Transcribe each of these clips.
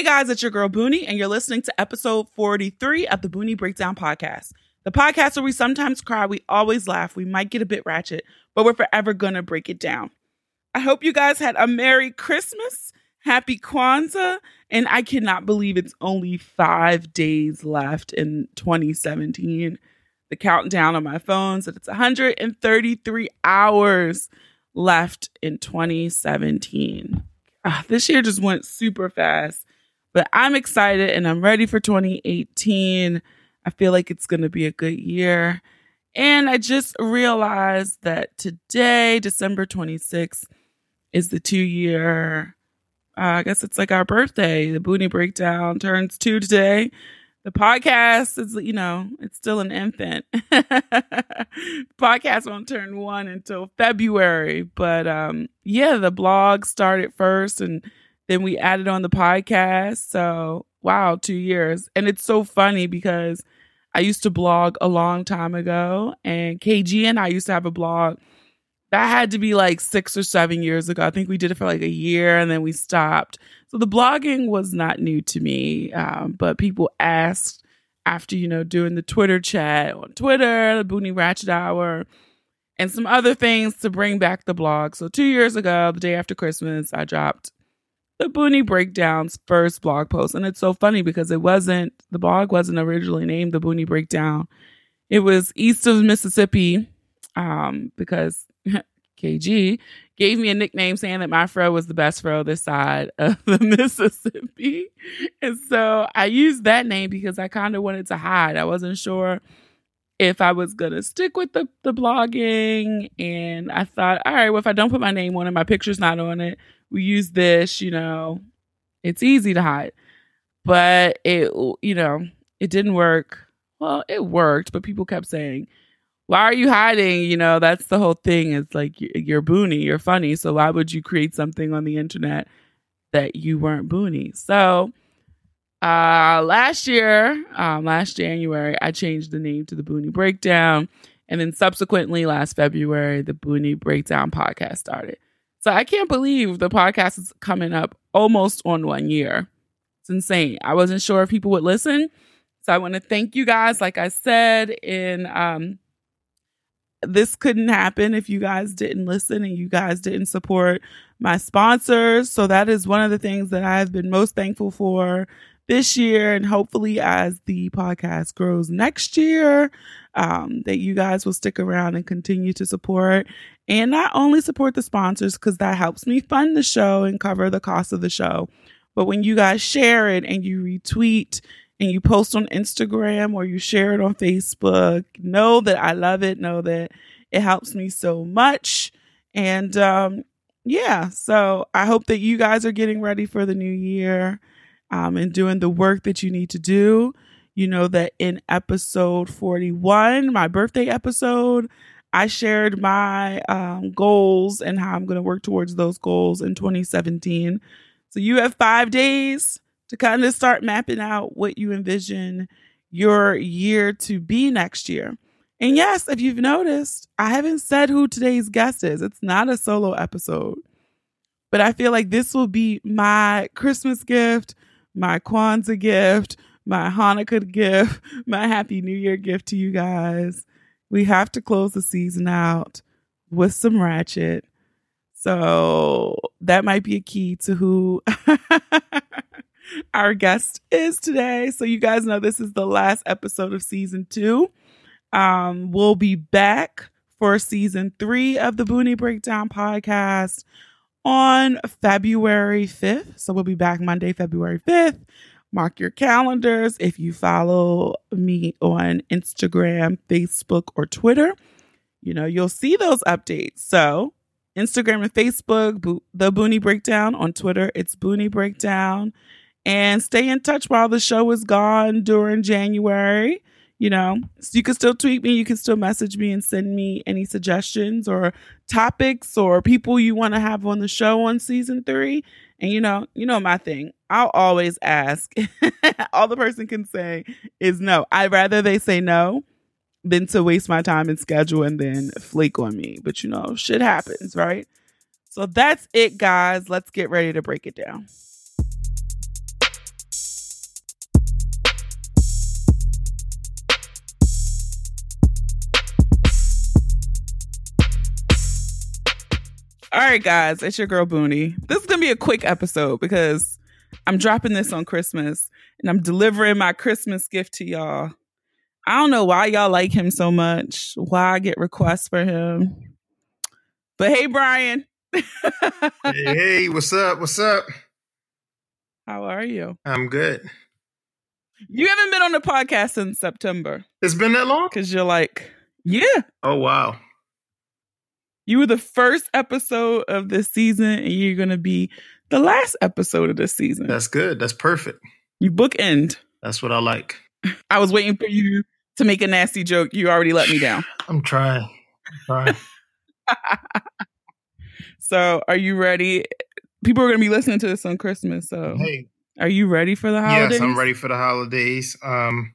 Hey guys, it's your girl Boonie, and you're listening to episode 43 of the Boonie Breakdown Podcast. The podcast where we sometimes cry, we always laugh, we might get a bit ratchet, but we're forever gonna break it down. I hope you guys had a Merry Christmas, Happy Kwanzaa, and I cannot believe it's only five days left in 2017. The countdown on my phone said it's 133 hours left in 2017. Ah, this year just went super fast. But I'm excited and I'm ready for 2018. I feel like it's going to be a good year. And I just realized that today, December 26th, is the two year, uh, I guess it's like our birthday. The Boonie Breakdown turns two today. The podcast is, you know, it's still an infant. podcast won't turn one until February. But um, yeah, the blog started first and then we added on the podcast. So, wow, two years. And it's so funny because I used to blog a long time ago, and KG and I used to have a blog that had to be like six or seven years ago. I think we did it for like a year and then we stopped. So the blogging was not new to me, um, but people asked after, you know, doing the Twitter chat on Twitter, the Boonie Ratchet Hour, and some other things to bring back the blog. So two years ago, the day after Christmas, I dropped the Boonie Breakdown's first blog post. And it's so funny because it wasn't, the blog wasn't originally named the Boonie Breakdown. It was East of Mississippi um, because KG gave me a nickname saying that my fro was the best fro this side of the Mississippi. And so I used that name because I kind of wanted to hide. I wasn't sure if I was gonna stick with the, the blogging. And I thought, all right, well, if I don't put my name on it, my picture's not on it, we use this, you know, it's easy to hide. But it, you know, it didn't work. Well, it worked, but people kept saying, why are you hiding? You know, that's the whole thing. It's like you're boony, you're funny. So why would you create something on the internet that you weren't boony? So uh last year, um, last January, I changed the name to the Boonie Breakdown. And then subsequently last February, the Boonie Breakdown podcast started. So I can't believe the podcast is coming up almost on one year. It's insane. I wasn't sure if people would listen. So I want to thank you guys. Like I said, in um this couldn't happen if you guys didn't listen and you guys didn't support my sponsors. So that is one of the things that I've been most thankful for this year and hopefully as the podcast grows next year um, that you guys will stick around and continue to support. And not only support the sponsors because that helps me fund the show and cover the cost of the show but when you guys share it and you retweet and you post on instagram or you share it on facebook know that i love it know that it helps me so much. And um, yeah so i hope that you guys are getting ready for the new year um, and doing the work that you need to do you know that in episode 41, my birthday episode, I shared my um, goals and how I'm going to work towards those goals in 2017. So you have five days to kind of start mapping out what you envision your year to be next year. And yes, if you've noticed, I haven't said who today's guest is. It's not a solo episode. But I feel like this will be my Christmas gift, my Kwanzaa gift, my Hanukkah gift, my Happy New Year gift to you guys. We have to close the season out with some ratchet. So that might be a key to who our guest is today. So you guys know this is the last episode of season two. Um, we'll be back for season three of the Boonie Breakdown podcast on February 5th. So we'll be back Monday, February 5th Mark your calendars. If you follow me on Instagram, Facebook, or Twitter, you know, you'll see those updates. So, Instagram and Facebook, Bo- The Boonie Breakdown. On Twitter, it's Boonie Breakdown. And stay in touch while the show is gone during January. You know, so you can still tweet me, you can still message me and send me any suggestions or topics or people you want to have on the show on season three. And you know, you know my thing. I'll always ask. All the person can say is no. I'd rather they say no than to waste my time and schedule and then flake on me. But you know, shit happens, right? So that's it, guys. Let's get ready to break it down. All right, guys, it's your girl Boonie. This is gonna be a quick episode because I'm dropping this on Christmas and I'm delivering my Christmas gift to y'all. I don't know why y'all like him so much, why I get requests for him. But hey, Brian. hey, hey, what's up? What's up? How are you? I'm good. You haven't been on the podcast since September. It's been that long? Because you're like, yeah. Oh, wow. You were the first episode of this season, and you're going to be the last episode of this season. That's good. That's perfect. You bookend. That's what I like. I was waiting for you to make a nasty joke. You already let me down. I'm trying. I'm trying. so, are you ready? People are going to be listening to this on Christmas. So, hey, are you ready for the holidays? Yes, I'm ready for the holidays. Um,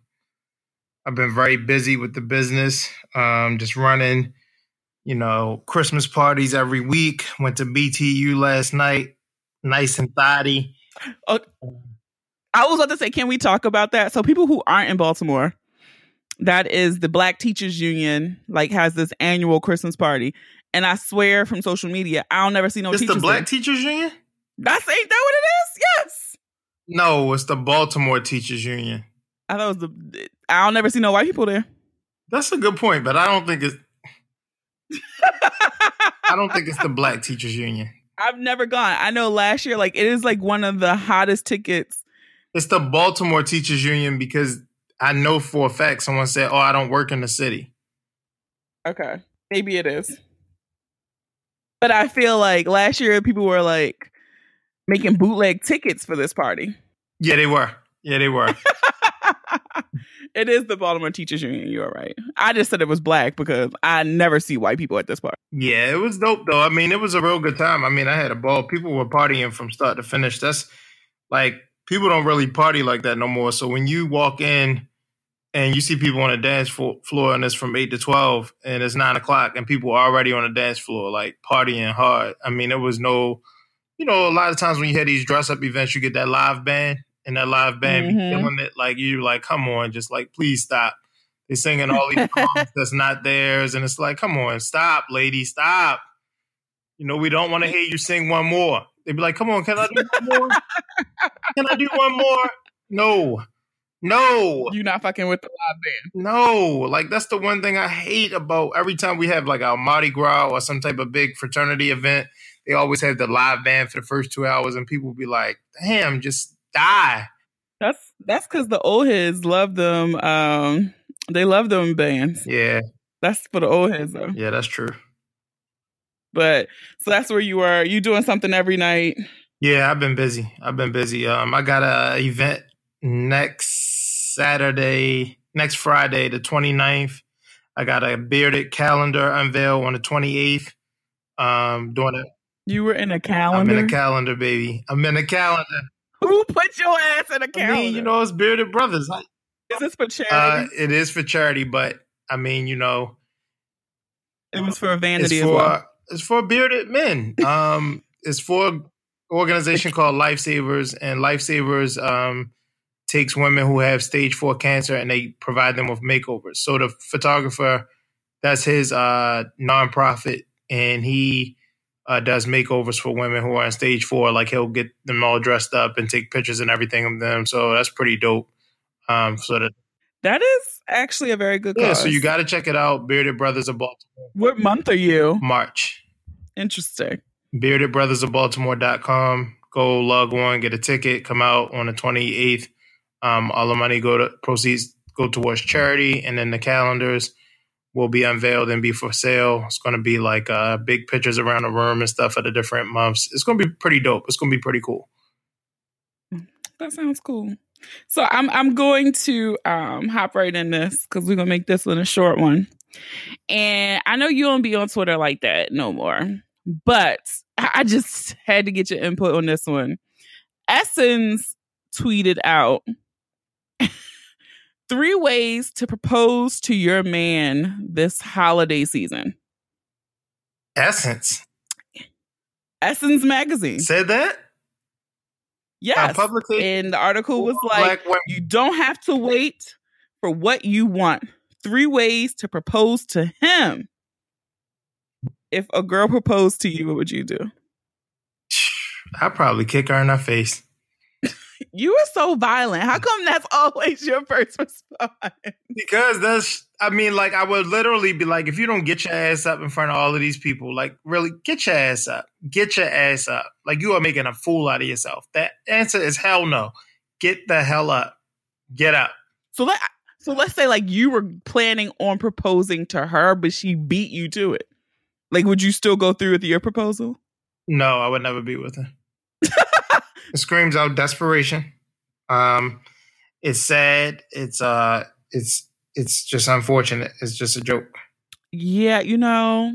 I've been very busy with the business, um, just running, you know, Christmas parties every week. Went to BTU last night, nice and thotty. Oh, I was about to say, can we talk about that? So, people who aren't in Baltimore, that is the Black Teachers Union, like has this annual Christmas party, and I swear from social media, I'll never see no. It's teachers the Black there. Teachers Union. That's ain't that what it is? Yes. No, it's the Baltimore Teachers Union. I thought it was the. I'll never see no white people there. That's a good point, but I don't think it's. I don't think it's the Black Teachers Union. I've never gone. I know last year, like it is like one of the hottest tickets. It's the Baltimore Teachers Union because I know for a fact someone said, "Oh, I don't work in the city." Okay, maybe it is. But I feel like last year people were like making bootleg tickets for this party. Yeah, they were. Yeah, they were. it is the Baltimore Teachers Union. You're right. I just said it was black because I never see white people at this party. Yeah, it was dope though. I mean, it was a real good time. I mean, I had a ball. People were partying from start to finish. That's like people don't really party like that no more. So when you walk in and you see people on the dance floor and it's from eight to twelve and it's nine o'clock and people are already on the dance floor like partying hard. I mean, it was no, you know, a lot of times when you had these dress up events, you get that live band and that live band Mhm. be killing it. Like you like, come on, just like please stop. They're singing all these songs that's not theirs, and it's like, come on, stop, lady, stop. You know, we don't want to hear you sing one more. They'd be like, come on, can I do one more? can I do one more? No, no, you're not fucking with the live band. no. Like that's the one thing I hate about every time we have like our Mardi Gras or some type of big fraternity event. They always have the live band for the first two hours, and people be like, damn, just die. That's that's because the old heads love them. Um, they love them bands. Yeah, That's for the old heads though. yeah, that's true. But so that's where you are. You doing something every night? Yeah, I've been busy. I've been busy. Um, I got a event next Saturday, next Friday, the 29th. I got a bearded calendar unveil on the 28th. Um, doing it. You were in a I'm calendar. in a calendar, baby. I'm in a calendar. Who put your ass in a calendar? I mean, you know, it's bearded brothers. I- is this for Uh, charity? it is for charity, but I mean, you know, it was for it's vanity as for well. it's for bearded men. Um, it's for an organization called Lifesavers, and Lifesavers um takes women who have stage four cancer and they provide them with makeovers. So the photographer, that's his uh nonprofit, and he uh, does makeovers for women who are on stage four. Like he'll get them all dressed up and take pictures and everything of them. So that's pretty dope. Um, so that That is actually a very good yeah, cause. so you got to check it out. Bearded Brothers of Baltimore, what month are you? March. Interesting. beardedbrothersofbaltimore.com. Go log one, get a ticket, come out on the 28th. Um, all the money go to proceeds go towards charity, and then the calendars will be unveiled and be for sale. It's going to be like uh, big pictures around the room and stuff of the different months. It's going to be pretty dope. It's going to be pretty cool. That sounds cool. So I'm I'm going to um hop right in this because we're gonna make this one a short one. And I know you don't be on Twitter like that no more, but I just had to get your input on this one. Essence tweeted out three ways to propose to your man this holiday season. Essence Essence magazine. said that. Yes. Publicly. And the article was like. You don't have to wait for what you want. Three ways to propose to him. if a girl proposed to you, what would you do? I'd probably kick her in her face. You are so violent. How come that's always your first response? Because that's, I mean, like, I would literally be like, if you don't get your ass up in front of all of these people, like, really, get your ass up. Get your ass up. Like, you are making a fool out of yourself. That answer is hell no. Get the hell up. Get up. So let so let's say like you were planning on proposing to her, but she beat you to it. Like, would you still go through with your proposal? No, I would never be with her. it screams out desperation. Um, it's sad. It's uh, it's it's just unfortunate. It's just a joke. Yeah, you know,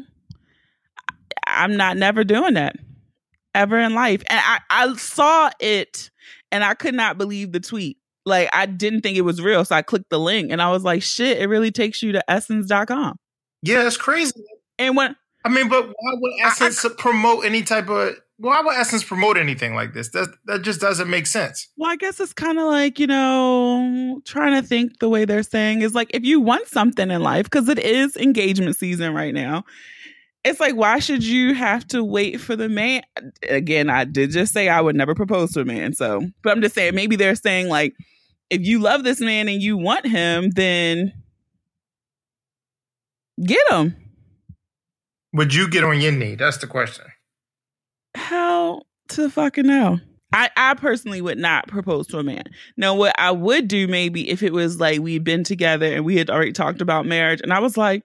I'm not never doing that ever in life. And I, I saw it and I could not believe the tweet. Like I didn't think it was real. So I clicked the link and I was like, shit, it really takes you to essence.com. Yeah, it's crazy. And when I mean, but why would Essence I, I, promote any type of why would Essence promote anything like this? That that just doesn't make sense. Well, I guess it's kind of like, you know, trying to think the way they're saying is like if you want something in life, because it is engagement season right now, it's like, why should you have to wait for the man? Again, I did just say I would never propose to a man. So, but I'm just saying, maybe they're saying, like, if you love this man and you want him, then get him. Would you get on your knee? That's the question. How to fucking know? I, I personally would not propose to a man. Now, what I would do maybe if it was like we'd been together and we had already talked about marriage, and I was like,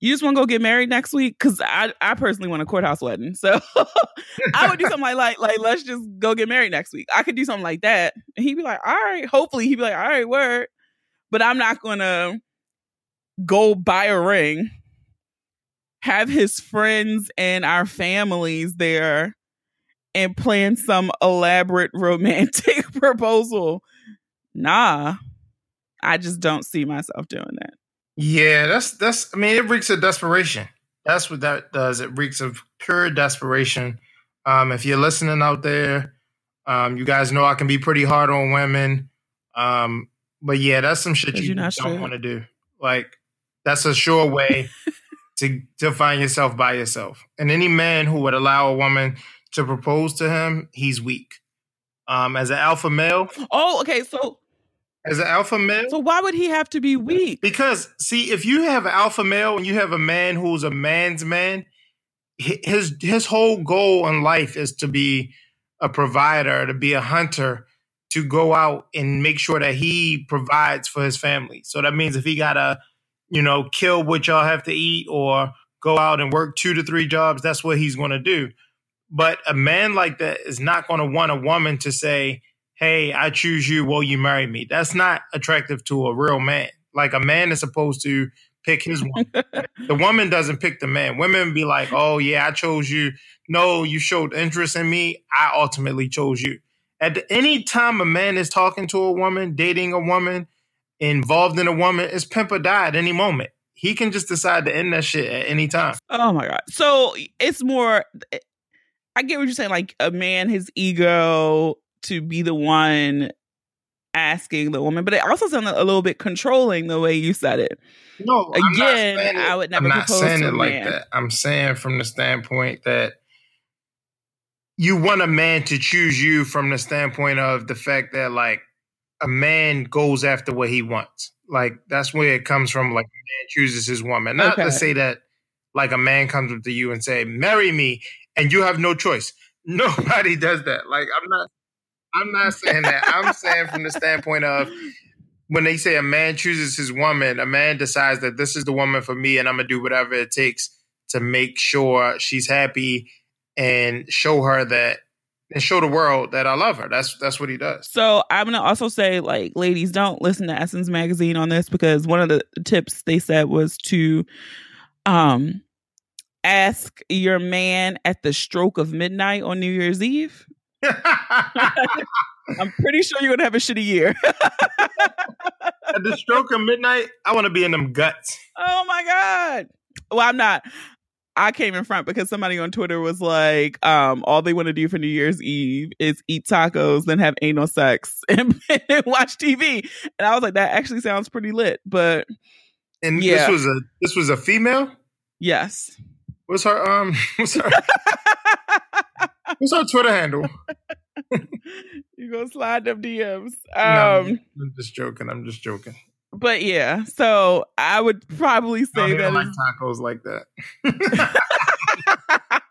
you just want to go get married next week? Because I, I personally want a courthouse wedding. So I would do something like, like, let's just go get married next week. I could do something like that. And he'd be like, all right. Hopefully he'd be like, all right, word. But I'm not going to go buy a ring, have his friends and our families there, and plan some elaborate romantic proposal. Nah, I just don't see myself doing that. Yeah, that's that's. I mean, it reeks of desperation. That's what that does. It reeks of pure desperation. Um, if you're listening out there, um, you guys know I can be pretty hard on women. Um, but yeah, that's some shit you don't want to do. Like that's a sure way to to find yourself by yourself. And any man who would allow a woman to propose to him, he's weak. Um, as an alpha male. Oh, okay. So as an alpha male. So why would he have to be weak? Because see, if you have an alpha male and you have a man who's a man's man, his his whole goal in life is to be a provider, to be a hunter, to go out and make sure that he provides for his family. So that means if he gotta, you know, kill what y'all have to eat or go out and work two to three jobs, that's what he's gonna do. But a man like that is not gonna want a woman to say, hey, I choose you, will you marry me? That's not attractive to a real man. Like a man is supposed to pick his woman. the woman doesn't pick the man. Women be like, oh, yeah, I chose you. No, you showed interest in me. I ultimately chose you. At any time a man is talking to a woman, dating a woman, involved in a woman, it's pimp or die at any moment. He can just decide to end that shit at any time. Oh my God. So it's more, I get what you're saying. Like a man, his ego, to be the one asking the woman, but it also sounded a little bit controlling the way you said it. No, again, I would never. I'm not saying it like that. I'm saying from the standpoint that you want a man to choose you from the standpoint of the fact that like a man goes after what he wants. Like that's where it comes from. Like a man chooses his woman. Not okay. to say that like a man comes up to you and say, "Marry me," and you have no choice. Nobody does that. Like I'm not I'm not saying that. I'm saying from the standpoint of when they say a man chooses his woman, a man decides that this is the woman for me and I'm going to do whatever it takes to make sure she's happy and show her that and show the world that I love her. That's that's what he does. So I'm gonna also say, like, ladies, don't listen to Essence magazine on this because one of the tips they said was to um ask your man at the stroke of midnight on New Year's Eve I'm pretty sure you're gonna have a shitty year. At the stroke of midnight, I want to be in them guts. Oh my god! Well, I'm not. I came in front because somebody on Twitter was like, um, all they want to do for New Year's Eve is eat tacos, then have anal sex and, and, watch TV. And I was like, that actually sounds pretty lit. But and yeah. this was a this was a female. Yes. What's her um? What's her? what's her Twitter handle? you gonna slide them DMs. No, Um, I'm just joking. I'm just joking. But yeah, so I would probably say that like is, tacos like that.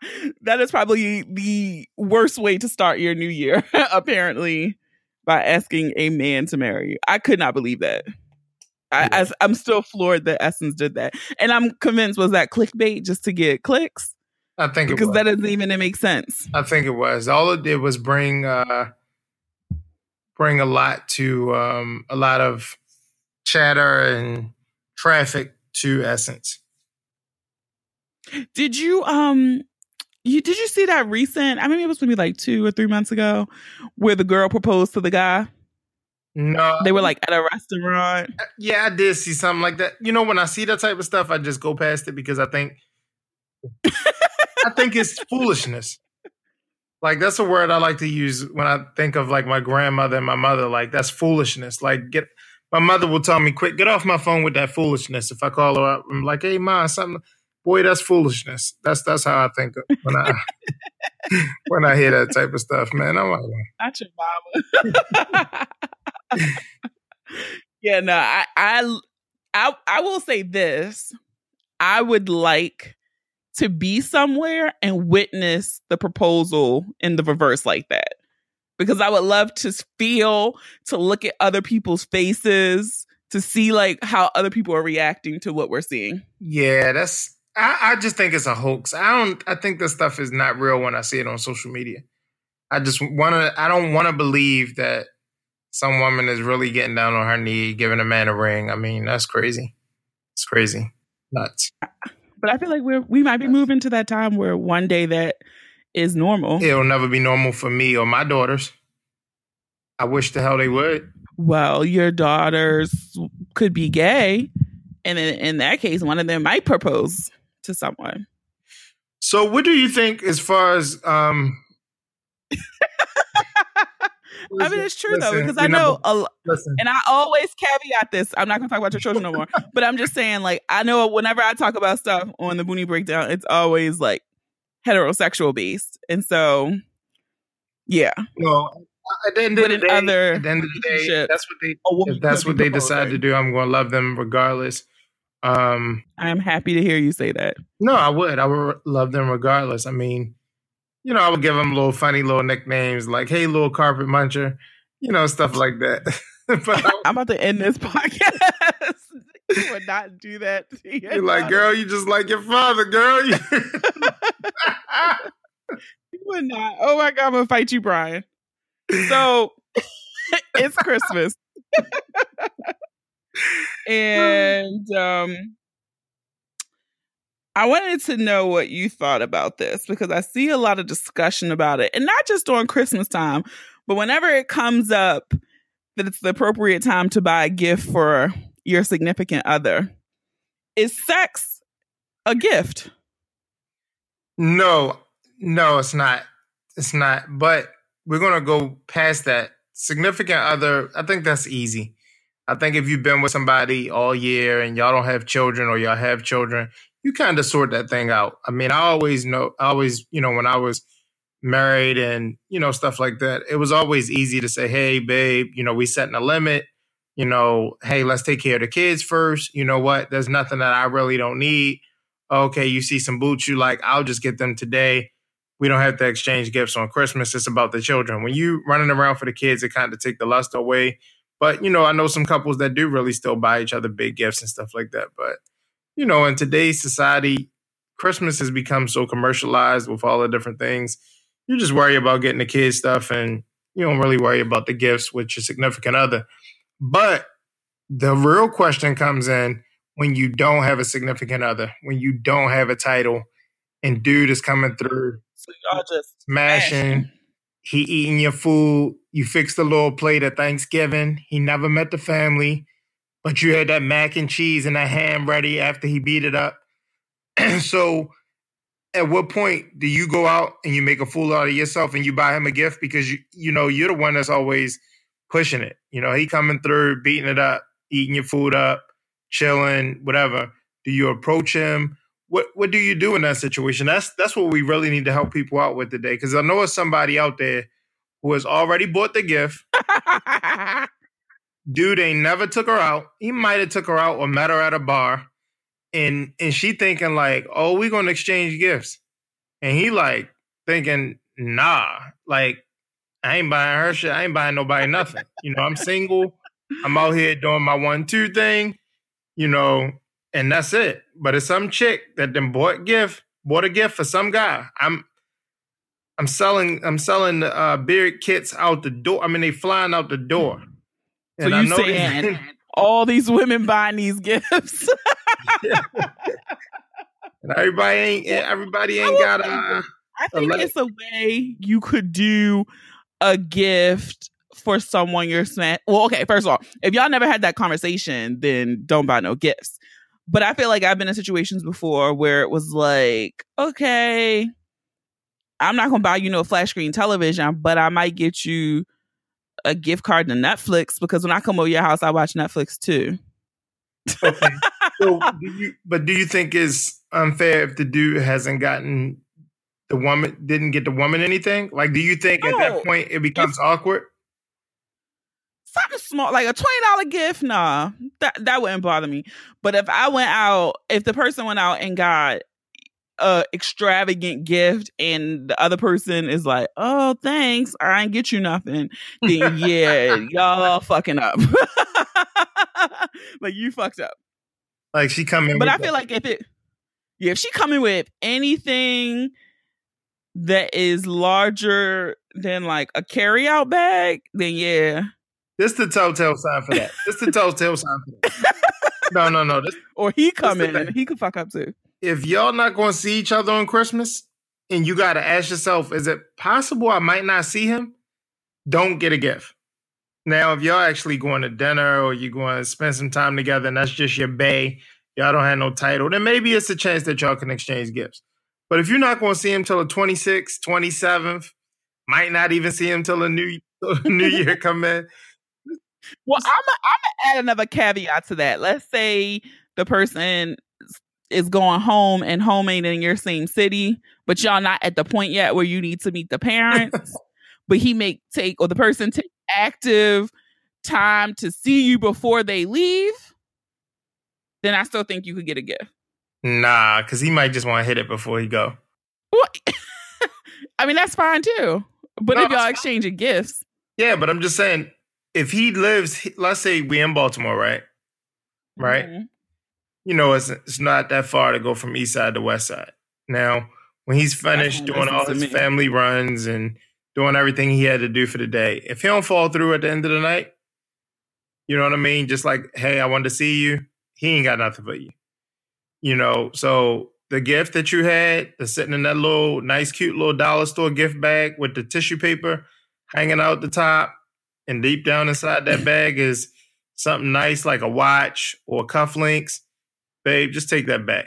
that is probably the worst way to start your new year. apparently, by asking a man to marry you. I could not believe that. I, am still floored that Essence did that, and I'm convinced was that clickbait just to get clicks I think it because that doesn't even make sense. I think it was. All it did was bring uh bring a lot to um a lot of chatter and traffic to Essence. Did you um you did you see that recent? I mean, it was maybe like two or three months ago, where the girl proposed to the guy. No, They were like at a restaurant. yeah, I did see something like that. You know, when I see that type of stuff, I just go past it because I think I think it's foolishness. Like that's a word I like to use when I think of like my grandmother and my mother. Like that's foolishness. Like get my mother will tell me, "Quick, get off my phone with that foolishness." If I call her up, I'm like, "Hey, ma, something." Boy, that's foolishness. That's that's how I think when I when I hear that type of stuff, man. I'm like, Not your mama. yeah, no, I, I I I will say this. I would like to be somewhere and witness the proposal in the reverse like that. Because I would love to feel, to look at other people's faces, to see like how other people are reacting to what we're seeing. Yeah, that's. I, I just think it's a hoax. I don't. I think this stuff is not real when I see it on social media. I just want to. I don't want to believe that some woman is really getting down on her knee, giving a man a ring. I mean, that's crazy. It's crazy, nuts. But I feel like we're we might be moving to that time where one day that is normal. It'll never be normal for me or my daughters. I wish the hell they would. well, your daughters could be gay, and in, in that case, one of them might propose to someone. So, what do you think as far as um? I mean, it's true though because I know, a, Listen, and I always caveat this. I'm not going to talk about your children no more, but I'm just saying, like, I know whenever I talk about stuff on the Boonie Breakdown, it's always like heterosexual based, and so yeah, no. At the end of the day, other at the end of the day, that's what they if that's what they decide to do, I'm going to love them regardless. Um, I am happy to hear you say that. no, I would. I would love them regardless. I mean, you know, I would give them little funny little nicknames like "Hey, little carpet muncher," you know, stuff like that. but I, I'm about to end this podcast. You would not do that. To your you're like, girl, you just like your father, girl. You- would not. Oh my god, I'm gonna fight you, Brian. So it's Christmas. and um I wanted to know what you thought about this because I see a lot of discussion about it. And not just during Christmas time, but whenever it comes up that it's the appropriate time to buy a gift for your significant other. Is sex a gift? no, no, it's not. It's not. But we're gonna go past that. Significant other, I think that's easy. I think if you've been with somebody all year and y'all don't have children or y'all have children, you kind of sort that thing out. I mean, I always know, I always, you know, when I was married and, you know, stuff like that, it was always easy to say, hey, babe, you know, we setting a limit. You know, hey, let's take care of the kids first. You know what? There's nothing that I really don't need. Okay, you see some boots you like, I'll just get them today. We don't have to exchange gifts on Christmas. It's about the children. When you running around for the kids, it kind of take the lust away. But you know, I know some couples that do really still buy each other big gifts and stuff like that. But you know, in today's society, Christmas has become so commercialized with all the different things. You just worry about getting the kids stuff, and you don't really worry about the gifts with your significant other. But the real question comes in when you don't have a significant other, when you don't have a title, and dude is coming through So y'all just smashing. He eating your food. You fixed the little plate at Thanksgiving. He never met the family, but you had that mac and cheese and that ham ready after he beat it up. so, at what point do you go out and you make a fool out of yourself and you buy him a gift because you you know you're the one that's always pushing it. You know, he coming through, beating it up, eating your food up, chilling, whatever. Do you approach him what what do you do in that situation? That's that's what we really need to help people out with today. Because I know it's somebody out there who has already bought the gift. Dude ain't never took her out. He might have took her out or met her at a bar, and and she thinking like, oh, we gonna exchange gifts, and he like thinking, nah, like I ain't buying her shit. I ain't buying nobody nothing. You know, I'm single. I'm out here doing my one two thing. You know, and that's it. But it's some chick that then bought gift, bought a gift for some guy. I'm I'm selling I'm selling uh beard kits out the door. I mean they flying out the door. So and you saying all these women buying these gifts. and everybody ain't everybody ain't got a I think a it's a way you could do a gift for someone you're smash. Well, okay, first of all, if y'all never had that conversation, then don't buy no gifts. But I feel like I've been in situations before where it was like, okay, I'm not gonna buy you no flat screen television, but I might get you a gift card to Netflix because when I come over your house, I watch Netflix too. okay. So, do you, but do you think it's unfair if the dude hasn't gotten the woman didn't get the woman anything? Like, do you think no, at that point it becomes awkward? something small, like a twenty dollar gift, nah, that that wouldn't bother me. But if I went out, if the person went out and got a extravagant gift, and the other person is like, "Oh, thanks, I ain't get you nothing," then yeah, y'all fucking up. like you fucked up. Like she coming, but I feel like if it, yeah, if she coming with anything that is larger than like a carry out bag, then yeah. This the telltale sign for that. This the telltale sign for that. No, no, no. This, or he come in and he could fuck up too. If y'all not going to see each other on Christmas, and you got to ask yourself, is it possible I might not see him? Don't get a gift. Now, if y'all actually going to dinner or you going to spend some time together and that's just your bay, y'all don't have no title, then maybe it's a chance that y'all can exchange gifts. But if you're not going to see him till the 26th, 27th, might not even see him till the new, new year come in, well, I'm gonna add another caveat to that. Let's say the person is going home and home ain't in your same city, but y'all not at the point yet where you need to meet the parents. but he may take or the person take active time to see you before they leave. Then I still think you could get a gift. Nah, because he might just want to hit it before he go. What? I mean, that's fine too. But no, if y'all exchanging gifts, yeah. But I'm just saying, if he lives, let's say we in Baltimore, right? Right. Mm-hmm. You know, it's it's not that far to go from east side to west side. Now, when he's finished doing all his family runs and doing everything he had to do for the day, if he don't fall through at the end of the night, you know what I mean? Just like, hey, I wanted to see you. He ain't got nothing for you. You know, so the gift that you had, the sitting in that little nice, cute little dollar store gift bag with the tissue paper hanging out the top, and deep down inside that bag is something nice like a watch or cufflinks, babe, just take that back.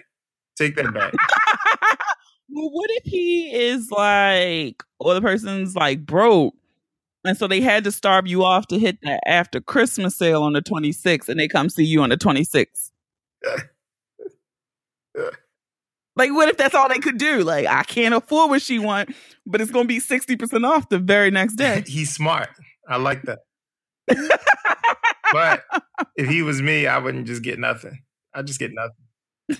Take that back. well, what if he is like, or the person's like broke, and so they had to starve you off to hit that after Christmas sale on the 26th, and they come see you on the 26th? like, what if that's all they could do? Like, I can't afford what she want, but it's going to be 60% off the very next day. He's smart. I like that. but if he was me, I wouldn't just get nothing. I just get nothing.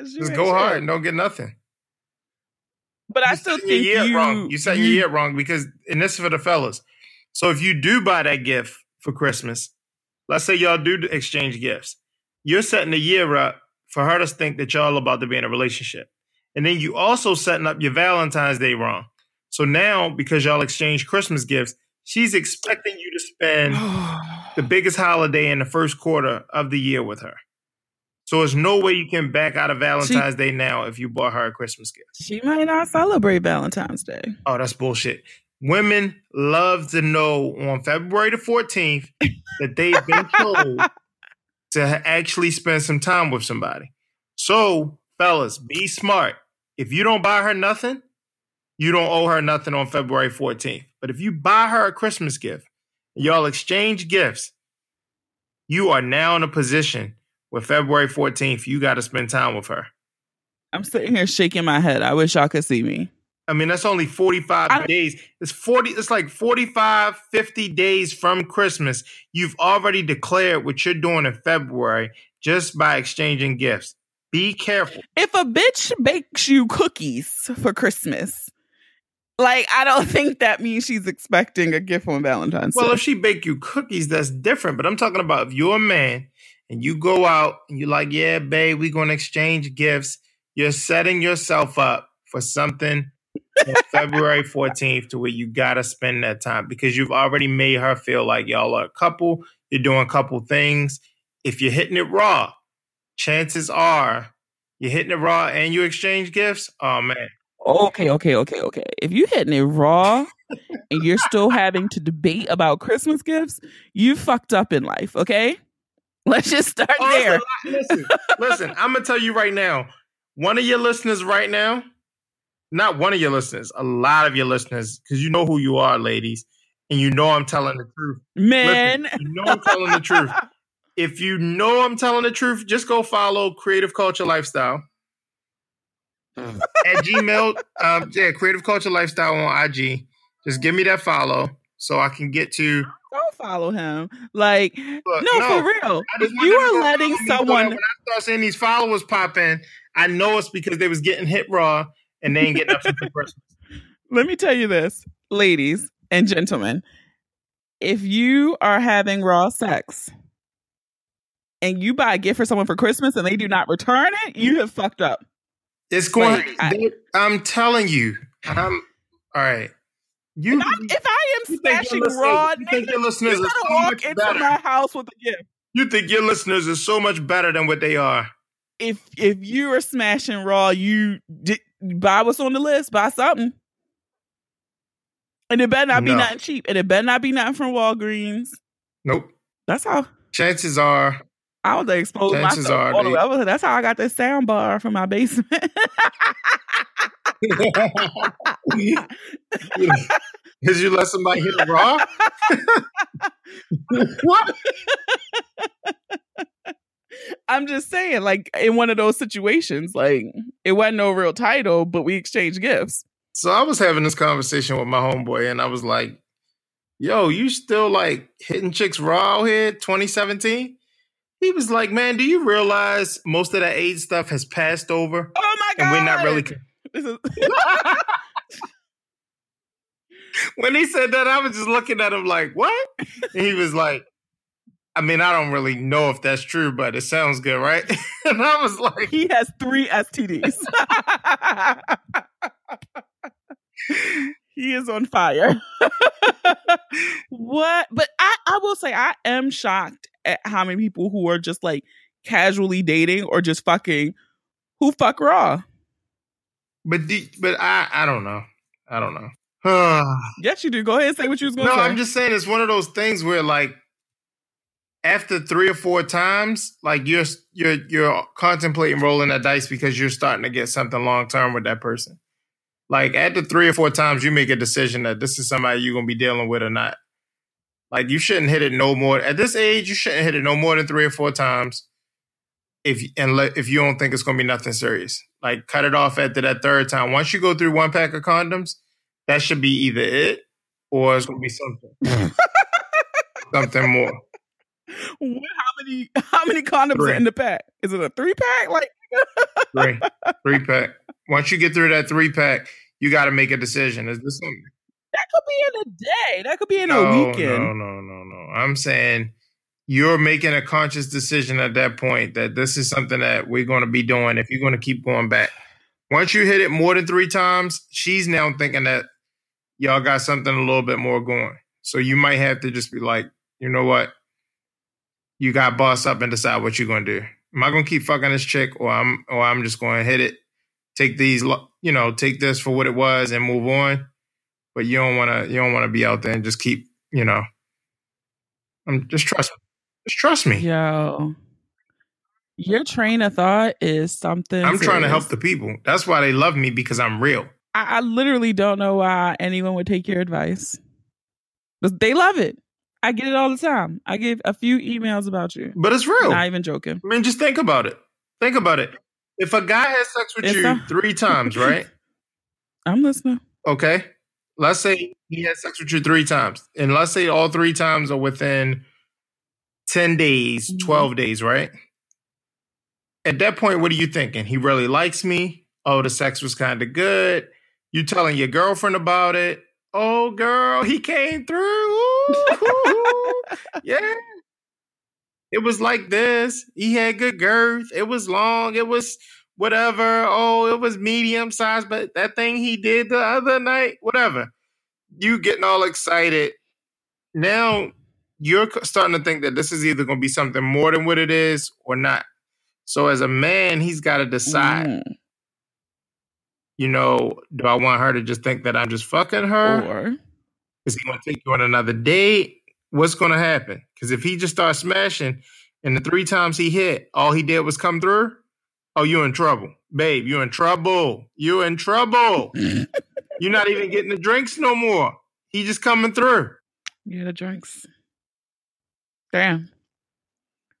just go sure. hard and don't get nothing. But I still think you're wrong. You said you, your year wrong because, and this is for the fellas. So if you do buy that gift for Christmas, let's say y'all do exchange gifts, you're setting the year up for her to think that y'all about to be in a relationship, and then you also setting up your Valentine's Day wrong. So now, because y'all exchange Christmas gifts, she's expecting you to spend the biggest holiday in the first quarter of the year with her. So there's no way you can back out of Valentine's she, Day now if you bought her a Christmas gift. She might not celebrate Valentine's Day. Oh, that's bullshit. Women love to know on February the 14th that they've been told to actually spend some time with somebody. So, fellas, be smart. If you don't buy her nothing, you don't owe her nothing on February 14th. But if you buy her a Christmas gift, y'all exchange gifts, you are now in a position where February 14th, you got to spend time with her. I'm sitting here shaking my head. I wish y'all could see me. I mean, that's only 45 I- days. It's 40, it's like 45, 50 days from Christmas. You've already declared what you're doing in February just by exchanging gifts. Be careful. If a bitch bakes you cookies for Christmas, like I don't think that means she's expecting a gift on Valentine's Well, Day. if she bake you cookies, that's different. But I'm talking about if you're a man and you go out and you're like, yeah, babe, we're going to exchange gifts. You're setting yourself up for something February 14th to where you got to spend that time because you've already made her feel like y'all are a couple. You're doing a couple things. If you're hitting it raw, chances are you're hitting it raw and you exchange gifts. Oh, man. Okay, okay, okay, okay. If you're hitting it raw and you're still having to debate about Christmas gifts, you fucked up in life, okay? Let's just start Oh, there. Listen, listen, I'm gonna tell you right now. One of your listeners right now, not one of your listeners, a lot of your listeners, because you know who you are, ladies, and you know I'm telling the truth. Man, Listen, you know I'm telling the truth. If you know I'm telling the truth, just go follow Creative Culture Lifestyle at Gmail. Um, yeah, Creative Culture Lifestyle on IG. Just give me that follow so I can get to. Don't follow him. Like, Look, no, for real. If you are letting follow so someone When I start seeing these followers pop in, I know it's because they was getting hit raw and they ain't getting nothing for Christmas. let me tell you this, ladies and gentlemen. If you are having raw sex and you buy a gift for someone for Christmas and they do not return it, you have fucked up. It's going. Like, I, I'm telling you. I'm all right. You, If I, if I am you think your smashing raw, you think your listeners you are better so walk much into better. my house with a gift. You think your listeners are so much better than what they are. If if you are smashing raw, you di- buy what's on the list, buy something. And it better not be No. nothing cheap. And it better not be nothing from Walgreens. Nope. That's how Chances are, I was exposed Chances myself. are all the they- way. Was- That's how I got this sound bar from my basement. because you let somebody hit it raw. what? I'm just saying, like in one of those situations, like it wasn't no real title, but we exchanged gifts. So I was having this conversation with my homeboy, and I was like, "Yo, you still like hitting chicks raw here, 2017?" He was like, "Man, do you realize most of that AIDS stuff has passed over, Oh my god! and we're not really." This is- when he said that, I was just looking at him like, "What?" And he was like, "I mean, I don't really know if that's true, but it sounds good, right?" and I was like, he has three STDs. he is on fire. what? But I, I will say, I am shocked at how many people who are just like casually dating or just fucking who fuck raw. "But, do, but I, I don't know, I don't know." Yes, you do. Go ahead and say what you was going to No, say. I'm just saying it's one of those things where like after three or four times, like you're you're you're contemplating rolling that dice because you're starting to get something long term with that person. Like after three or four times, you make a decision that this is somebody you're gonna be dealing with or not. Like you shouldn't hit it no more at this age. You shouldn't hit it no more than three or four times. If and le- if you don't think it's gonna be nothing serious, like cut it off after that third time. Once you go through one pack of condoms, that should be either it or it's gonna be something something more. What- how many how many condoms Three. are in the pack? Is it a three pack? Like Three, three pack. Once you get through that three pack, you got to make a decision. Is this something? that could be in a day. That could be in no, a weekend. no, no, no, no. I'm saying you're making a conscious decision at that point that this is something that we're going to be doing if you're going to keep going back. Once you hit it more than three times, she's now thinking that y'all got something a little bit more going. So you might have to just be like, you know what? You got boss up and decide what you're going to do. Am I going to keep fucking this chick, or I'm, or I'm just going to hit it, take these, you know, take this for what it was and move on. But you don't want to, you don't want to be out there and just keep, you know. I'm just trust me. Just trust me. Yo. Your train of thought is something. I'm trying to help the people. That's why they love me because I'm real. I, I literally don't know why anyone would take your advice. But they love it. I get it all the time. I get a few emails about you. But it's real. Not even joking. I mean, just think about it. Think about it. if a guy has sex with It's you not- three times, right? I'm listening. Okay. Let's say he has sex with you three times. And let's say all three times are within 10 days, Mhm. 12 days, right? At that point, what are you thinking? He really likes me. Oh, the sex was kind of good. You telling your girlfriend about it. Oh, girl, he came through. Yeah. It was like this. He had good girth. It was long. It was whatever. Oh, it was medium size, but that thing he did the other night, whatever. You getting all excited. Now you're starting to think that this is either going to be something more than what it is or not. So as a man, he's got to decide, Mm. You know, do I want her to just think that I'm just fucking her? Or Is he going to take you on another date? What's going to happen? Because if he just starts smashing and the three times he hit, all he did was come through, oh, you're in trouble. Babe, you're in trouble. You're in trouble. you're not even getting the drinks no more. He just coming through. yeah, the drinks. Damn.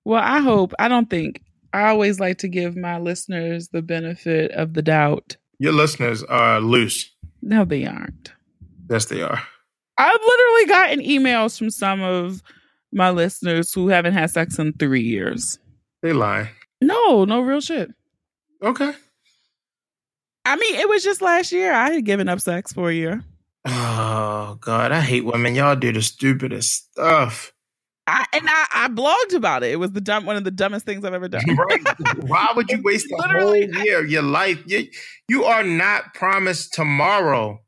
Well, I hope. I don't think. I always like to give my listeners the benefit of the doubt. Your listeners are loose. No, they aren't. Yes, they are. I've literally gotten emails from some of my listeners who haven't had sex in three years. They lie. No, no real shit. Okay. I mean, it was just last year. I had given up sex for a year. Oh God, I hate women. Y'all do the stupidest stuff. I, and I, I blogged about it. It was the dumb, one of the dumbest things I've ever done. right? Why would you waste the Literally. whole year of your life? You, you are not promised tomorrow.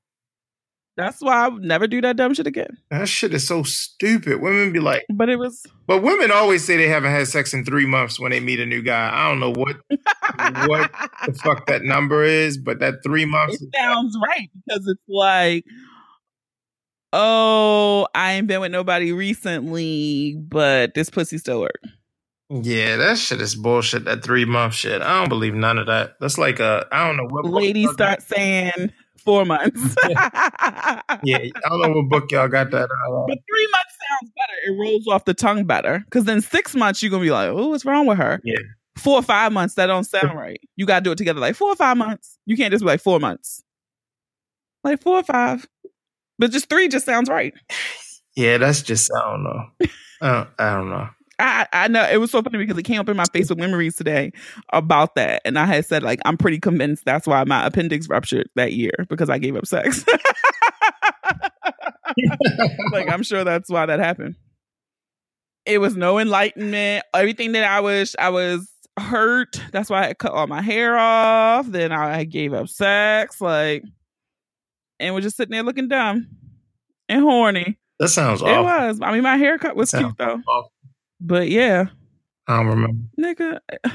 That's why I would never do that dumb shit again. That shit is so stupid. Women be like, But it was but women always say they haven't had sex in three months when they meet a new guy. I don't know what What the fuck that number is, but that three months. it sounds right because it's like, oh, I ain't been with nobody recently, but this pussy still work. Yeah, that shit is bullshit. That three month shit. I don't believe none of that. That's like a I don't know what Ladies start saying four months. Yeah, I don't know what book y'all got that. Uh, But three months sounds better. It rolls off the tongue better. Because then six months, you're going to be like, oh, what's wrong with her? Yeah. Four or five months, that don't sound right. You got to do it together like four or five months. You can't just be like four months. Like four or five. But just three just sounds right. yeah, that's just I don't know. I don't, I don't know. I, I know it was so funny because it came up in my Facebook memories today about that. And I had said, like, I'm pretty convinced that's why my appendix ruptured that year because I gave up sex. like, I'm sure that's why that happened. It was no enlightenment. Everything that I was, I was hurt. That's why I cut all my hair off. Then I gave up sex. Like, and was just sitting there looking dumb and horny. That sounds It awful. was. I mean, my haircut was cute though. awful. But yeah, I don't remember. nigga.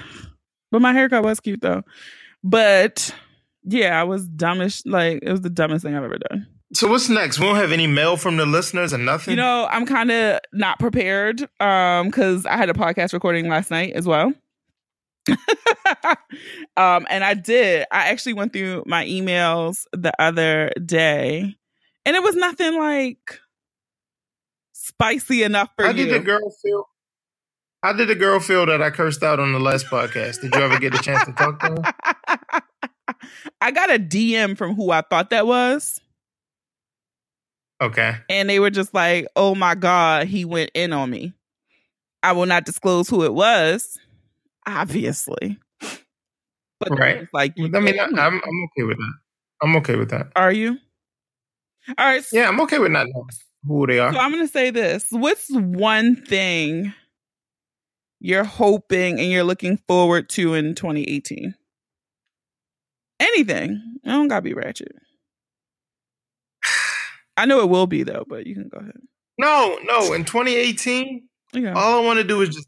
But my haircut was cute though. But yeah, I was dumbish. Like it was the dumbest thing I've ever done. So what's next? We don't have any mail from the listeners and nothing. You know, I'm kind of not prepared um because I had a podcast recording last night as well. um, and I did. I actually went through my emails the other day, and it was nothing like spicy enough for how you. did the girl feel? How did the girl feel that I cursed out on the last podcast? Did you ever get a chance to talk to her? I got a DM from who I thought that was, Okay. and they were just like, "Oh my god, he went in on me." I will not disclose who it was, obviously. But Right. like, I mean, I, I'm I'm okay with that. I'm okay with that. are you? All right. So, Yeah, I'm okay with not knowing who they are. so I'm going to say this: What's one thing you're hoping and you're looking forward to in 2018? Anything. I don't gotta be ratchet. I know it will be though, but you can go ahead. No, no. In 2018, Yeah. all I want to do is just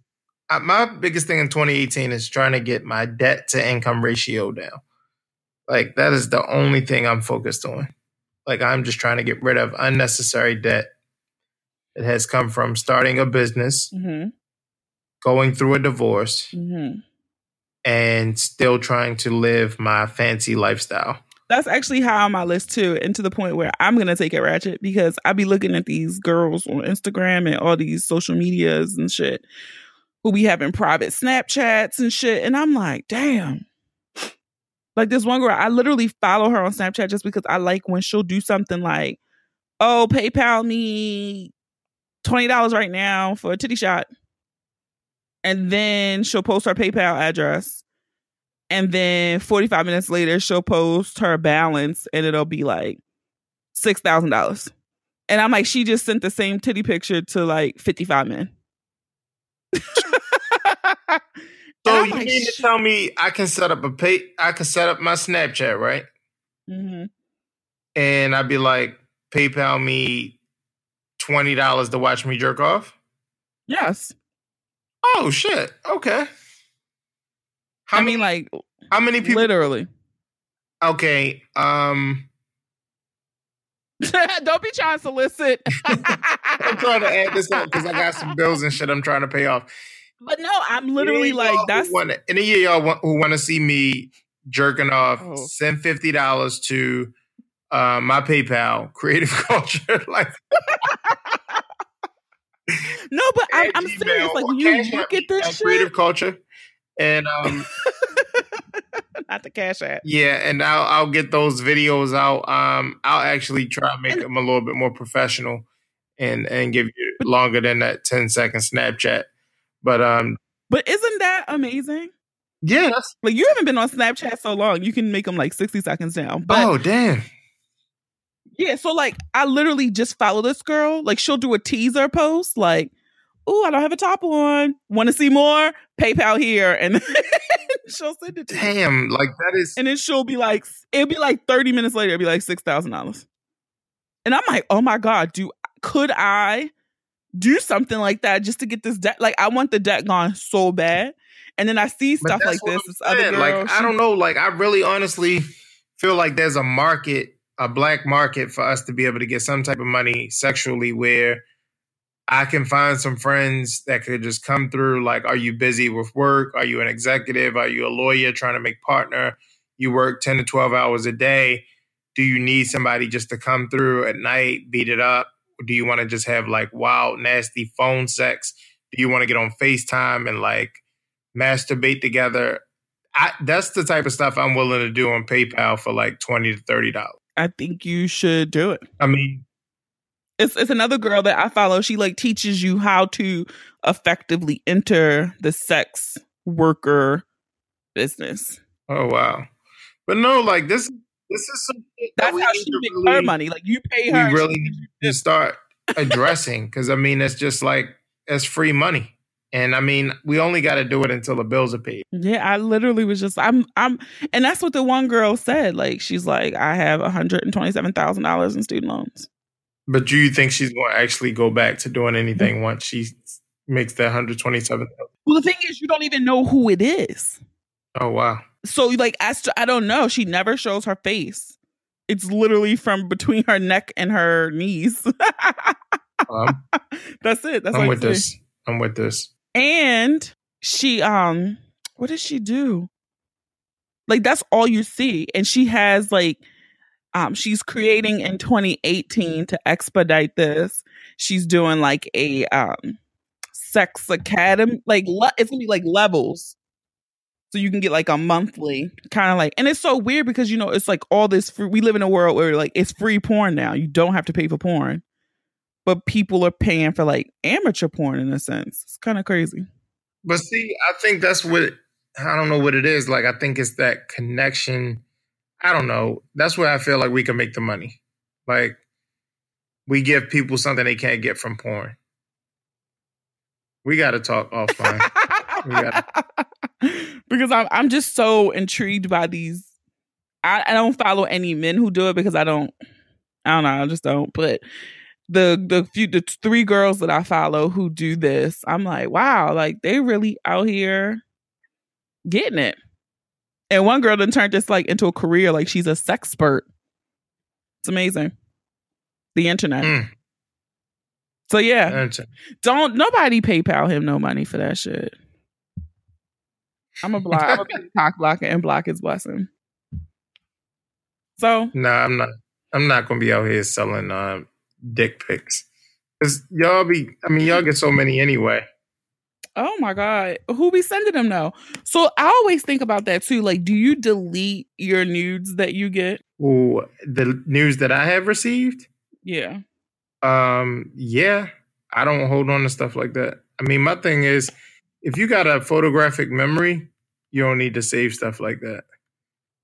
my biggest thing in 2018 is trying to get my debt to income ratio down. Like that is the only thing I'm focused on. Like I'm just trying to get rid of unnecessary debt that has come from starting a business, Mm-hmm. going through a divorce, Mm-hmm. and still trying to live my fancy lifestyle. That's actually high on my list too, and to the point where I'm gonna take it ratchet because I be looking at these girls on Instagram and all these social medias and shit who be having private Snapchats and shit, and I'm like, damn, Like this one girl, I literally follow her on Snapchat just because I like when she'll do something like, "Oh, PayPal me twenty dollars right now for a titty shot," and then she'll post her PayPal address, and then forty five minutes later she'll post her balance, and it'll be like six thousand dollars. And I'm like, she just sent the same titty picture to like 55 men. So you like, mean to tell me I can set up a pay? I can set up my Snapchat, right? Mm-hmm. And I'd be like, PayPal me twenty dollars to watch me jerk off. Yes. Oh shit. Okay. How I mean, like, how many people? Literally. Okay. Um. Don't be trying to solicit. I'm trying to add this up because I got some bills and shit I'm trying to pay off. But no, I'm literally like that's wanna, any of y'all want, who want to see me jerking off, oh. send fifty dollars to uh, my PayPal, Creative Culture. like, no, but I'm, I'm serious. Like when you look at this shit, Creative Culture, and um, not the cash app. Yeah, and I'll I'll get those videos out. Um, I'll actually try to make them a little bit more professional, and and give you longer than that 10 second Snapchat. But um, but isn't that amazing? Yeah, like you haven't been on Snapchat so long. You can make them like sixty seconds down. But, oh damn! Yeah, so like I literally just follow this girl. Like she'll do a teaser post, like, "Oh, I don't have a top on. Want to see more? PayPal here," and she'll send it. to Damn, like that is. And then she'll be like, it'll be like thirty minutes later. It'll be like six thousand dollars. And I'm like, oh my god, do could I do something like that just to get this debt. Like I want the debt gone so bad. And then I see stuff like this. this other girl, like she, I don't know. Like I really honestly feel like there's a market, a black market for us to be able to get some type of money sexually where I can find some friends that could just come through. Like, are you busy with work? Are you an executive? Are you a lawyer trying to make partner? You work 10 to 12 hours a day. Do you need somebody just to come through at night, beat it up? do you want to just have like wild, nasty phone sex? Do you want to get on FaceTime and like masturbate together? I, that's the type of stuff I'm willing to do on PayPal for like twenty to thirty dollars. I think you should do it. I mean, it's it's another girl that I follow. She like teaches you how to effectively enter the sex worker business. Oh wow! But no, like this this is some that's that how she makes really, her money. Like you pay her. We really need to start addressing because I mean it's just like it's free money. And I mean, we only got to do it until the bills are paid. Yeah, I literally was just, I'm, I'm, and that's what the one girl said. Like, she's like, I have one hundred and twenty-seven thousand dollars in student loans. But do you think she's going to actually go back to doing anything mm-hmm. once she makes that one hundred twenty-seven? Well, the thing is, you don't even know who it is. Oh wow! So like as to, I don't know. She never shows her face. It's literally from between her neck and her knees. um, That's it. That's I'm with this. I'm with this. And she um what does she do? Like that's all you see. And she has like um she's creating in 2018 to expedite this. She's doing like a um sex academy like le- it's gonna be like levels. So you can get like a monthly kind of like and it's so weird because you know it's like all this free, we live in a world where like it's free porn now. You don't have to pay for porn. But people are paying for like amateur porn in a sense. It's kind of crazy. But see i think that's what i don't know what it is. Like i think it's that connection i don't know that's where i feel like we can make the money like we give people something they can't get from porn we got to talk offline because I'm I'm just so intrigued by these. I, I don't follow any men who do it because I don't. I don't know. I just don't. But the the few the three girls that I follow who do this, I'm like, wow, like they really out here getting it. And one girl then turned this like into a career, like she's a sex expert. It's amazing. The internet. Mm. So yeah, don't nobody PayPal him no money for that shit. I'm a block. I'm a cock blocker and block his blessing. So no, nah, I'm not. I'm not gonna be out here selling uh, dick pics. Cause y'all be. I mean, y'all get so many anyway. Oh my god, who be sending them though? So I always think about that too. Like, do you delete your nudes that you get? The news that I have received. Yeah. Um. Yeah, I don't hold on to stuff like that. I mean, my thing is, if you got a photographic memory, you don't need to save stuff like that.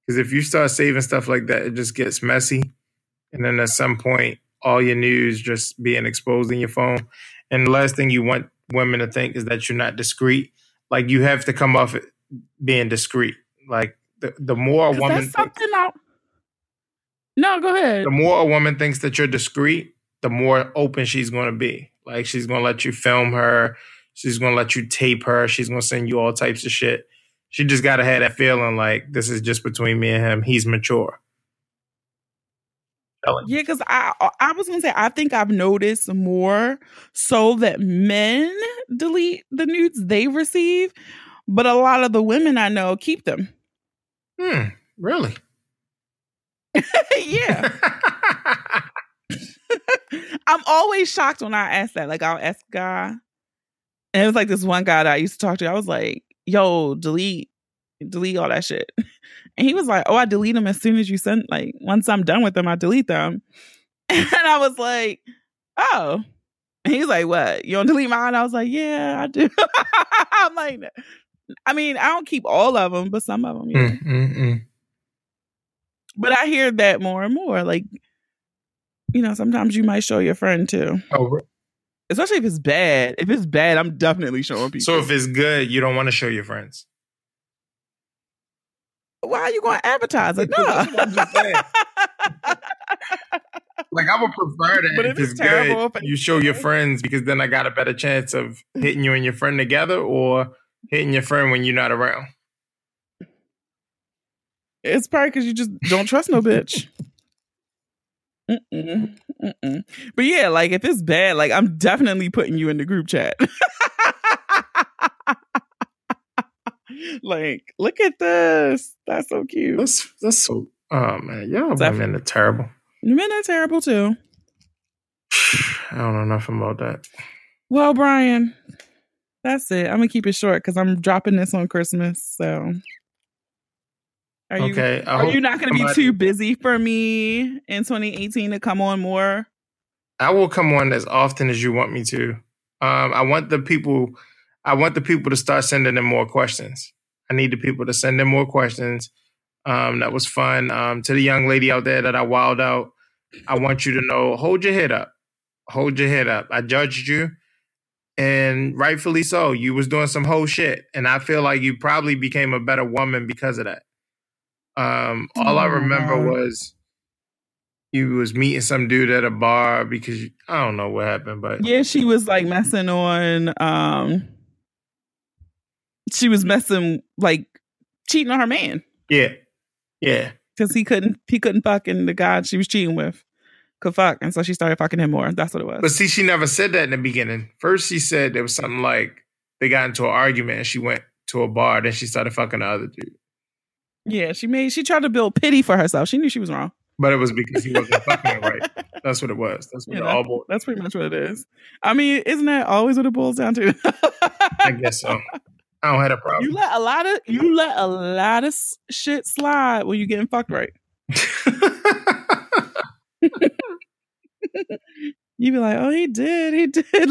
Because if you start saving stuff like that, it just gets messy, and then at some point, all your news just being exposed in your phone. And the last thing you want women to think is that you're not discreet. Like you have to come off being discreet. Like the, the more a woman that's something I- No, go ahead. the more a woman thinks that you're discreet, the more open she's going to be. Like she's going to let you film her. She's going to let you tape her. She's going to send you all types of shit. She just got to have that feeling like this is just between me and him. He's mature. Yeah, because I I was gonna say I think I've noticed more so that men delete the nudes they receive, but a lot of the women I know keep them. Hmm. Really? yeah. I'm always shocked when I ask that. Like I'll ask a guy. And it was like this one guy that I used to talk to. I was like, yo, delete, delete all that shit. And he was like, Oh, I delete them as soon as you send like once I'm done with them, I delete them. And I was like, Oh. And he's like, What? You don't delete mine? I was like, Yeah, I do. I'm like, I mean, I don't keep all of them, but some of them, yeah. Mm, mm, mm. But I hear that more and more. Like, you know, sometimes you might show your friend too. Oh, Especially if it's bad. If it's bad, I'm definitely showing people. so if it's good, you don't want to show your friends. Why are you going to advertise it? No. That's what I'm just saying. Like I would prefer that But if if it's it's terrible, good, if you show your friends because then I got a better chance of mm. hitting you and your friend together or hitting your friend when you're not around. it's probably because you just don't trust no bitch. Mm-mm, mm-mm. But yeah, like if it's bad, like I'm definitely putting you in the group chat. like, look at this. That's so cute. That's that's so. Oh man, y'all Def- women are terrible. Men are terrible too. I don't know nothing about that. Well, Brian, that's it. I'm gonna keep it short because I'm dropping this on Christmas. So, are you okay, are you not gonna be too busy for me in 2018 to come on more? I will come on as often as you want me to. Um, I want the people. I want the people to start sending in more questions. I need the people to send in more questions. Um, that was fun. Um, to the young lady out there that I wowed out, I want you to know: hold your head up. Hold your head up. I judged you, and rightfully so. You was doing some whole shit, and I feel like you probably became a better woman because of that. Um, all I remember was you was meeting some dude at a bar because you, I don't know what happened, but Yeah, she was like messing on. um She was messing like cheating on her man yeah, yeah. because he couldn't he couldn't fuck and the guy she was cheating with could fuck, and so she started fucking him more. That's what it was. But see, she never said that in the beginning. First, she said there was something like they got into an argument and she went to a bar. Then she started fucking the other dude. yeah, she made she tried to build pity for herself. She knew she was wrong. But it was because he wasn't fucking her right. That's what it was. That's what Yeah, it all boiled. That's pretty much what it is. I mean, isn't that always what it boils down to? I guess so. I don't have a problem. You let a lot of you let a lot of shit slide when you're getting fucked right. You be like, oh, he did, he did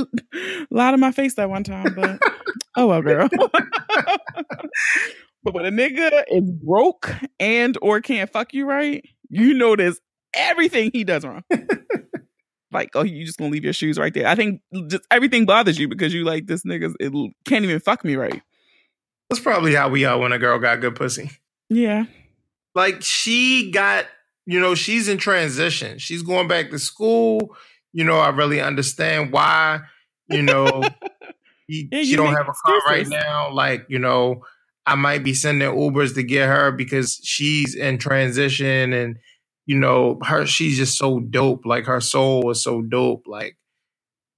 lie to my face that one time, but oh well, girl. but when a nigga is broke and or can't fuck you right, you notice everything he does wrong. like, oh, you just gonna leave your shoes right there. I think just everything bothers you because you like this nigga it can't even fuck me right. That's probably how we are when a girl got good pussy. Yeah. Like she got, you know, she's in transition. She's going back to school. You know, I really understand why, you know, he, Yeah, she don't have a car right now. Like, you know, I might be sending Ubers to get her because she's in transition and, you know, her she's just so dope. Like her soul is so dope. Like,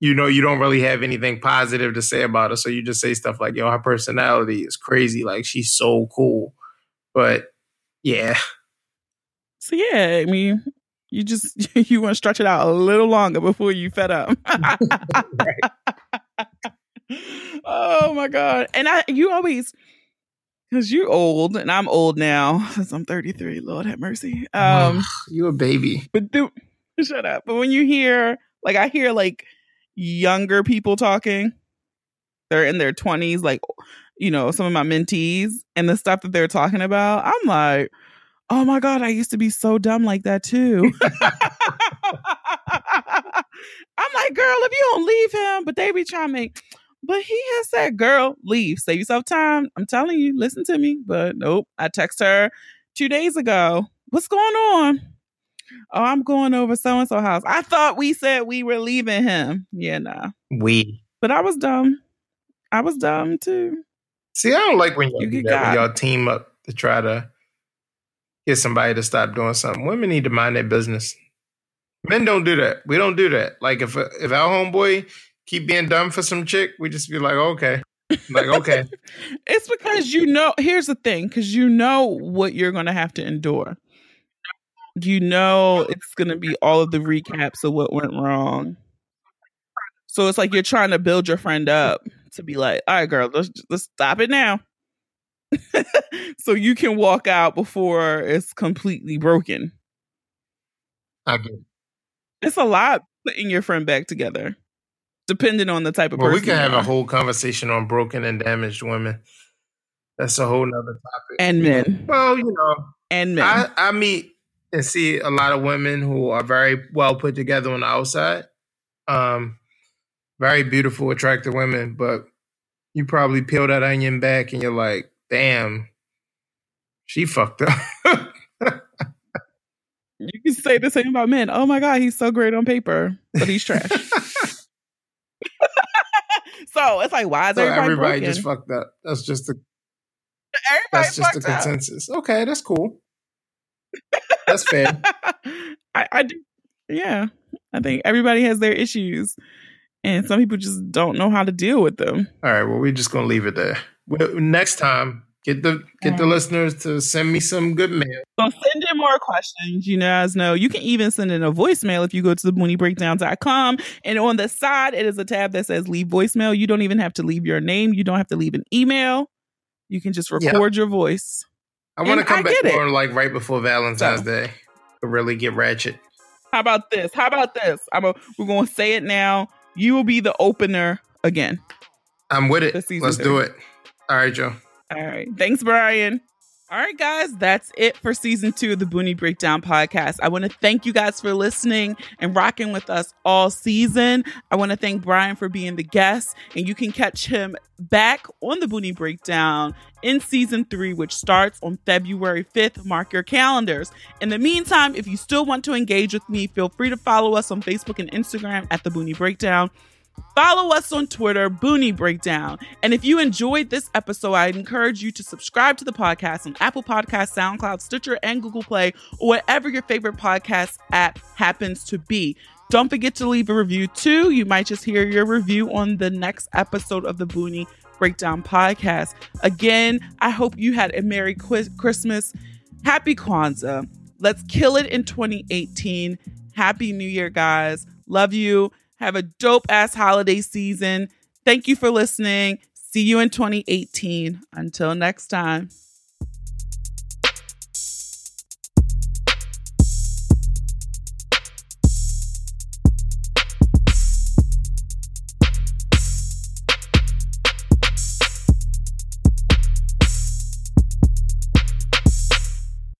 you know, you don't really have anything positive to say about her. So you just say stuff like, yo, her personality is crazy. Like she's so cool. But yeah. So yeah, I mean, you just you want to stretch it out a little longer before you fed up. oh my god! And I, you always, because you're old and I'm old now since I'm 33. Lord have mercy. Um, you a baby. But do, shut up. But when you hear, like, I hear like younger people talking, they're in their 20s, like, you know, some of my mentees, and the stuff that they're talking about, I'm like, oh my god, I used to be so dumb like that too. I'm like, girl, if you don't leave him, but they be trying to make, but he has said, girl, leave, save yourself time. I'm telling you, listen to me. But nope, I text her two days ago. What's going on? Oh, I'm going over so and so house. I thought we said we were leaving him. Yeah, nah. We. But I was dumb. I was dumb too. See, I don't like when y'all, you when y'all team up to try to get somebody to stop doing something. Women need to mind their business. Men don't do that. We don't do that. Like if if our homeboy keep being dumb for some chick, we just be like, okay, like okay. it's because you know. Here's the thing, because you know what you're going to have to endure. You know it's going to be all of the recaps of what went wrong. So it's like you're trying to build your friend up to be like, all right, girl, let's let's stop it now. so you can walk out before it's completely broken. I get it. It's a lot putting your friend back together, depending on the type of well, person. we can have a whole conversation on broken and damaged women. That's a whole nother topic. And men. Well, you know, and men. I, I meet and see a lot of women who are very well put together on the outside. Um, very beautiful, attractive women, but you probably peel that onion back and you're like, damn, she fucked up. You can say the same about men. Oh my god, he's so great on paper, but he's trash. so it's like, why is so everybody, everybody just fucked up? That's just the everybody that's just the consensus. Up. Okay, that's cool. That's fair. I, I do. Yeah, I think everybody has their issues, and some people just don't know how to deal with them. All right, well, we're just gonna leave it there. Well, next time Get the get the listeners to send me some good mail. So send in more questions. You guys know you can even send in a voicemail if you go to the booniebreakdown.com. And on the side, it is a tab that says leave voicemail. You don't even have to leave your name. You don't have to leave an email. You can just record your voice. I want to come back more like right before Valentine's so. Day to really get ratchet. How about this? How about this? I'm a, we're going to say it now. You will be the opener again. I'm with it. Let's three. do it. All right, Joe. All right. Thanks, Brian. All right, guys, that's it for season two of the Boonie Breakdown podcast. I want to thank you guys for listening and rocking with us all season. I want to thank Brian for being the guest, and you can catch him back on the Boonie Breakdown in season three, which starts on February 5th. Mark your calendars. In the meantime, if you still want to engage with me, feel free to follow us on Facebook and Instagram at the Boonie Breakdown. Follow us on Twitter, Boonie Breakdown. And if you enjoyed this episode, I'd encourage you to subscribe to the podcast on Apple Podcasts, SoundCloud, Stitcher, and Google Play, or whatever your favorite podcast app happens to be. Don't forget to leave a review too. You might just hear your review on the next episode of the Boonie Breakdown podcast. Again, I hope you had a Merry Christmas. Happy Kwanzaa. Let's kill it in 2018. Happy New Year, guys. Love you. Have a dope ass holiday season. Thank you for listening. See you in 2018. Until next time.